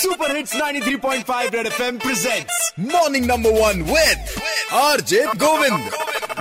Super hits 93.5 Red FM presents morning number one with RJ Govind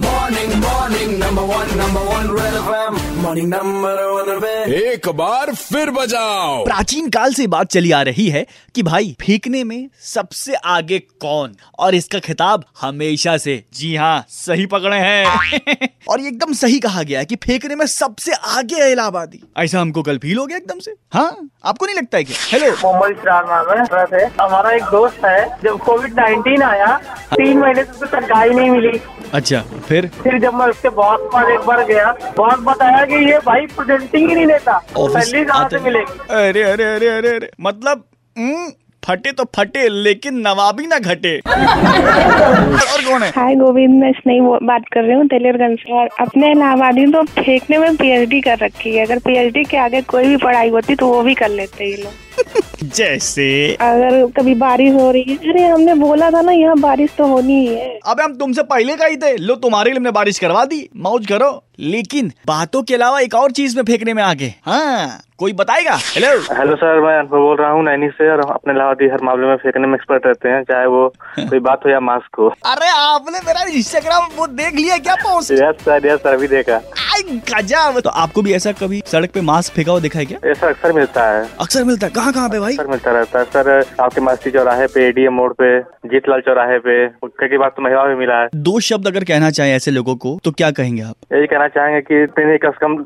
Morning, morning, number one, number one, Red FM. Morning, number one, Red एक बार फिर बजाओ। प्राचीन काल से बात चली आ रही है कि भाई फेंकने में सबसे आगे कौन? और इसका खिताब हमेशा से जी हाँ सही पकड़े हैं। और ये एकदम सही कहा गया है कि फेंकने में सबसे आगे है इलाहाबादी। ऐसा हमको कल फील हो गया एकदम से। हाँ आपको नहीं लगता है हेलो मोहम्मद इशरार नाम है हमारा एक दोस्त है जब कोविड 19 आया तीन महीने से उसको तनख्वाही नहीं मिली। अच्छा फिर? फिर जब मैं उसके बॉस पर एक बार गया बॉस बताया कि ये भाई प्रेजेंटिंग ही नहीं लेता सैलरी कहाँ से मिलेगी। अरे अरे अरे अरे अरे। मतलब हम्म, फटे तो फटे लेकिन नवाबी ना घटे। और कौन है? हाय गोविंद मैं स्नेही बात कर रही हूँ तेलियरगंज से और अपने इलाहाबादी तो फेंकने में पीएचडी कर रखी है। अगर पीएचडी के आगे कोई भी पढ़ाई होती तो वो भी कर लेते ये लोग। जैसे। अगर कभी बारिश हो रही है अरे हमने बोला था ना यहाँ बारिश तो होनी ही है। अबे हम तुमसे पहले का ही थे। लो तुम्हारे लिए हमने बारिश करवा दी। मौज करो। लेकिन बातों के अलावा एक और चीज़ में फेंकने में आगे। हाँ कोई बताएगा? हेलो हेलो सर मैं अनुभव बोल रहा हूँ नैनी से और अपने इलाहाबादी हर मामले में फेंकने में एक्सपर्ट रहते हैं चाहे वो कोई बात हो या मास्क हो। अरे आपने मेरा इंस्टाग्राम वो देख लिया क्या post yes sir yes sir अभी देखा। गजब। तो आपको भी ऐसा कभी सड़क पे मास्क फेंका हुआ दिखा है क्या? ऐसा अक्सर मिलता है। अक्सर मिलता है। कहाँ कहाँ पे भाई? अक्सर मिलता रहता है। सर आपके मास्ती चौराहे पे एडीएम मोड़ पे जीतलाल चौराहे पे कई बार तो महिला भी मिला है। दो शब्द अगर कहना चाहे ऐसे लोगों को तो क्या कहेंगे आप? यही कहना चाहेंगे की इतने कम से कम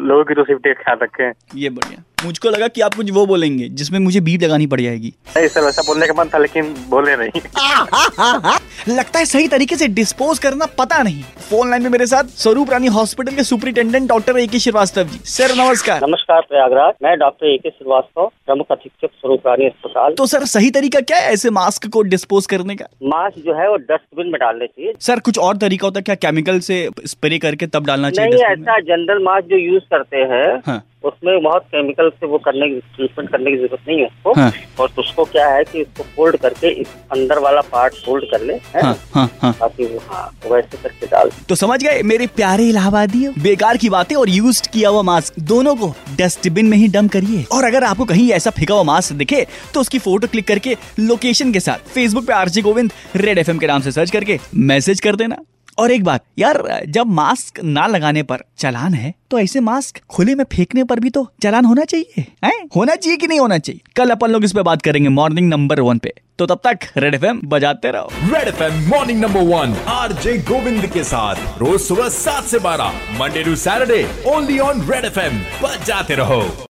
लोगों की तो सेफ्टी का ख्याल रखें। ये बढ़िया। मुझको लगा कि आप कुछ वो बोलेंगे जिसमें मुझे बीप लगानी पड़ जाएगी। नहीं सर वैसा बोलने का मन था लेकिन बोले नहीं। लगता है सही तरीके से डिस्पोज करना पता नहीं। फ़ोन लाइन में मेरे साथ स्वरूप रानी हॉस्पिटल के superintendent doctor A K Srivastava ji. Sir नमस्कार। नमस्कार प्रयागराज। मैं डॉक्टर ए के श्रीवास्तव प्रमुख अधीक्षक स्वरूप रानी अस्पताल। तो सर सही तरीका क्या है ऐसे मास्क को डिस्पोज करने का? मास्क जो है वो डस्टबिन में डालने चाहिए। सर कुछ और तरीका होता है क्या केमिकल से स्प्रे करके तब डालना चाहिए नहीं ऐसा जनरल मास्क जो यूज़ करते हैं हाँ। उसमें बहुत केमिकल से वो करने की ट्रीटमेंट करने की ज़रूरत नहीं है उसको। हाँ। और उसको क्या है कि इसको फोल्ड करके इस अंदर वाला पार्ट फोल्ड कर ले है? हाँ हाँ हाँ। ताकि वो हाँ वैसे करके डाल तो समझ गए? मेरे प्यारे इलाहाबादी बेकार की बातें और यूज़ किया हुआ मास्क दोनों को डस्टबिन में ही डम करिए। और अगर आपको कहीं ऐसा फेंका हुआ मास्क दिखे तो उसकी फ़ोटो क्लिक करके लोकेशन के साथ फेसबुक पे आरजी गोविंद रेड एफएम के नाम से सर्च करके मैसेज कर देना। और एक बात, यार, जब मास्क ना लगाने पर चलान है तो ऐसे मास्क खुले में फेंकने पर भी तो चलान होना चाहिए, हैं? होना चाहिए कि नहीं होना चाहिए? कल अपन लोग इस पे बात करेंगे मॉर्निंग नंबर वन पे। तो तब तक रेड एफएम बजाते रहो। Red FM morning number one RJ Govind के साथ, रोज सुबह सात से बारह Monday to Saturday only on red FM बजाते रहो।